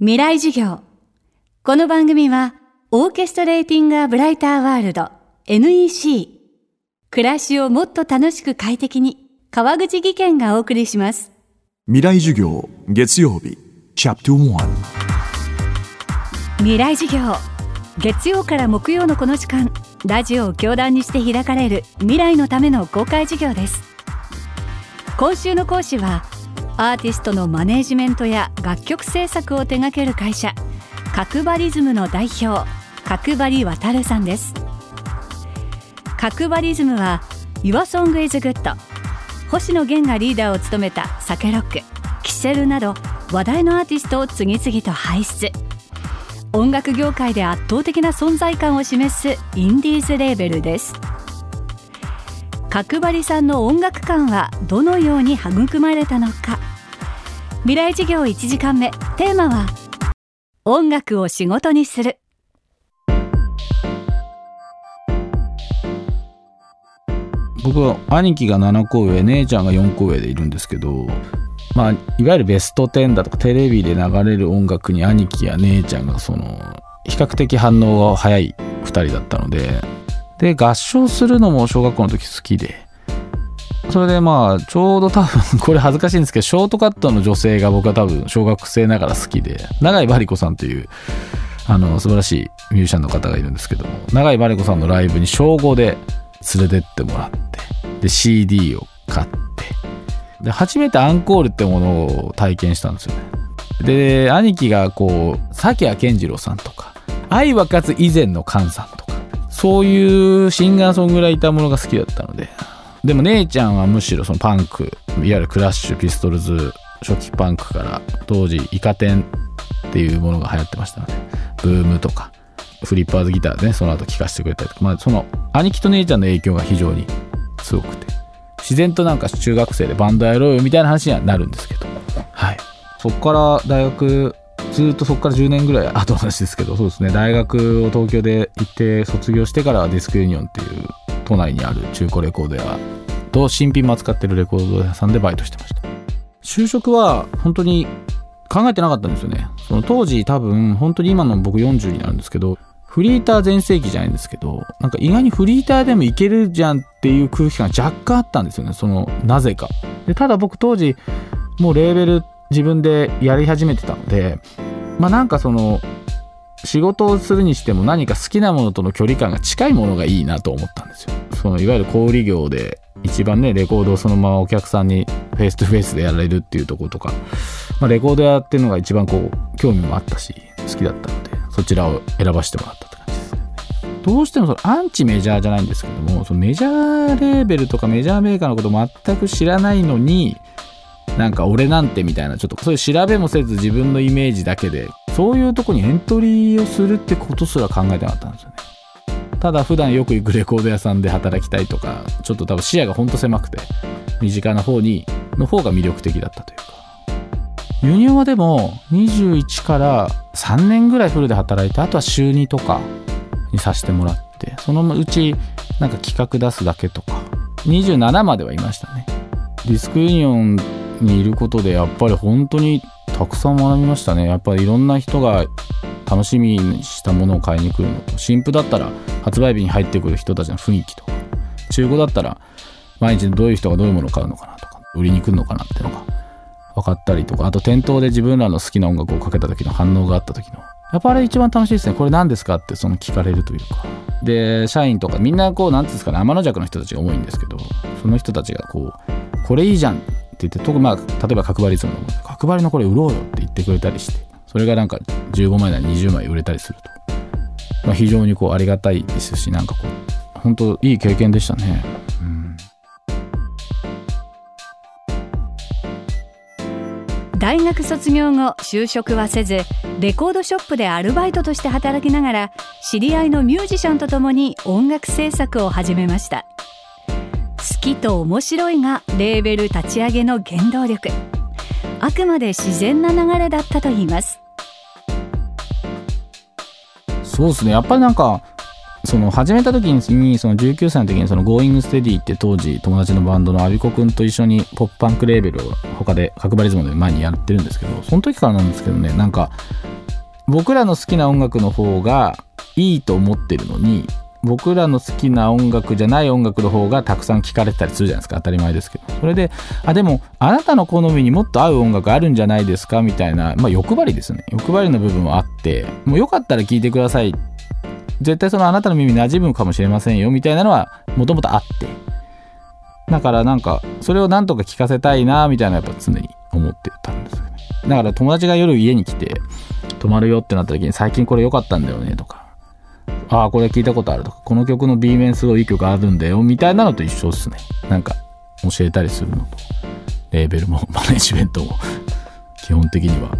未来授業。この番組はオーケストレーティング・ア・ブライター・ワールド NEC 暮らしをもっと楽しく快適に川口義賢がお送りします。未来授業月曜日チャプト1未来授業。月曜から木曜のこの時間ラジオを教壇にして開かれる未来のための公開授業です。今週の講師はアーティストのマネージメントや楽曲制作を手掛ける会社角張リズムの代表角張渉さんです。角張リズムは Your Song is Good 星野源がリーダーを務めたサケロックキセルなど話題のアーティストを次々と輩出。音楽業界で圧倒的な存在感を示すインディーズレーベルです。角張さんの音楽観はどのように育まれたのか。未来授業1時間目。テーマは音楽を仕事にする。僕は兄貴が7個上姉ちゃんが4個上でいるんですけどまあいわゆるベスト10だとかテレビで流れる音楽に兄貴や姉ちゃんがその比較的反応が早い2人だったのでで合唱するのも小学校の時好きでそれでまあちょうど多分これ恥ずかしいんですけどショートカットの女性が僕は多分小学生ながら好きで永井真理子さんというあの素晴らしいミュージシャンの方がいるんですけども永井真理子さんのライブに小5で連れてってもらってで CD を買ってで初めてアンコールってものを体験したんですよね。で兄貴がこう崎谷健次郎さんとか愛はかつ以前の菅さんとかそういうシンガーソングライターものが好きだったのででも姉ちゃんはむしろそのパンクいわゆるクラッシュピストルズ初期パンクから当時イカ天っていうものが流行ってましたのでブームとかフリッパーズギターでねその後聴かせてくれたりとか。まあその兄貴と姉ちゃんの影響が非常に強くて。自然となんか中学生でバンドやろうよみたいな話にはなるんですけど。はい。そこから大学ずっとそこから10年ぐらい後の話ですけどそうですね。大学を東京で行って卒業してからディスクユニオンっていう都内にある中古レコード屋と新品も扱ってるレコード屋さんでバイトしてました。就職は本当に考えてなかったんですよね。その当時多分本当に今の僕40になるんですけどフリーター全盛期じゃないんですけどなんか意外にフリーターでもいけるじゃんっていう空気感若干あったんですよね。そのなぜか。でただ僕当時もうレーベル自分でやり始めてたのでまあなんかその仕事をするにしても何か好きなものとの距離感が近いものがいいなと思ったんですよ。そのいわゆる小売業で一番ねレコードをそのままお客さんに face to face でやられるっていうとことか、まあ、レコード屋っていうのが一番こう興味もあったし好きだったのでそちらを選ばせてもらったって感じですね。どうしてもそのアンチメジャーじゃないんですけどもそのメジャーレーベルとかメジャーメーカーのこと全く知らないのになんか俺なんてみたいなちょっとそういう調べもせず自分のイメージだけでそういうとこにエントリーをするってことすら考えてなかったんですよね。ただ普段よく行くレコード屋さんで働きたいとかちょっと多分視野がほんと狭くて身近な方にの方が魅力的だったというか。ユニオンはでも21から3年ぐらいフルで働いてあとは週2とかにさせてもらってそのうちなんか企画出すだけとか。27まではいましたね。ディスクユニオンにいることでやっぱり本当にたくさん学びましたね。やっぱりいろんな人が楽しみにしたものを買いに来るのと新譜だったら発売日に入ってくる人たちの雰囲気とか中古だったら毎日どういう人がどういうものを買うのかなとか売りに来るのかなっていうのが分かったりとかあと店頭で自分らの好きな音楽をかけた時の反応があった時の。やっぱあれ一番楽しいですね。これ何ですかってその聞かれるというかで社員とかみんなこう何ていうんですかね。天の弱の人たちが多いんですけどその人たちがこうこれいいじゃんって言って特にまあ例えば角張りズムの角張りのこれ売ろうよって言ってくれたりしてそれがなんか15枚なり20枚売れたりすると、まあ、非常にこうありがたいですしなんかこう本当いい経験でしたね、うん、大学卒業後就職はせずレコードショップでアルバイトとして働きながら知り合いのミュージシャンと共に音楽制作を始めました。好きと面白いがレーベル立ち上げの原動力。あくまで自然な流れだったといいます。そうですね。やっぱりなんかその始めた時にその19歳の時にその Going Steady って当時友達のバンドのアビコくんと一緒にポップパンクレーベルを他で角張りズムで前にやってるんですけどその時からなんですけどねなんか僕らの好きな音楽の方がいいと思ってるのに僕らの好きな音楽じゃない音楽の方がたくさん聴かれてたりするじゃないですか。当たり前ですけど。それであでもあなたの好みにもっと合う音楽あるんじゃないですか？みたいな、まあ、欲張りですね。欲張りの部分もあってもうよかったら聴いてください。絶対そのあなたの耳に馴染むかもしれませんよ。みたいなのはもともとあって。だからなんかそれをなんとか聞かせたいなみたいなやっぱ常に思ってたんですよね。だから友達が夜家に来て泊まるよってなった時に最近これ良かったんだよねとか。ああこれ聞いたことあるとかこの曲の B 面すごいいい曲あるんだよみたいなのと一緒ですね。なんか教えたりするのと。レーベルもマネジメントも。基本的には、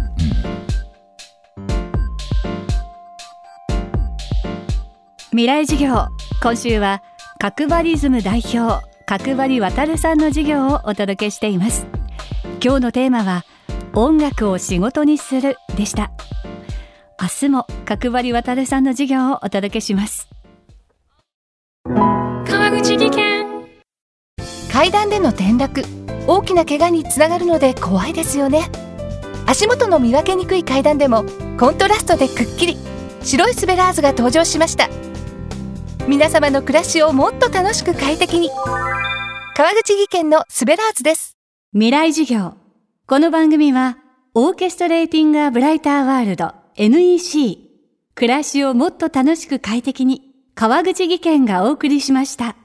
未来授業今週は角張リズム代表角張渡さんの授業をお届けしています。今日のテーマは音楽を仕事にするでした。明日も角張渡さんの授業をお届けします。川口技研。階段での転落。大きな怪我につながるので怖いですよね。足元の見分けにくい階段でもコントラストでくっきり。白いスベラーズが登場しました。皆様の暮らしをもっと楽しく快適に。川口技研のスベラーズです。未来授業。この番組はオーケストレーティングアブライターワールド NEC 暮らしをもっと楽しく快適に川口技研がお送りしました。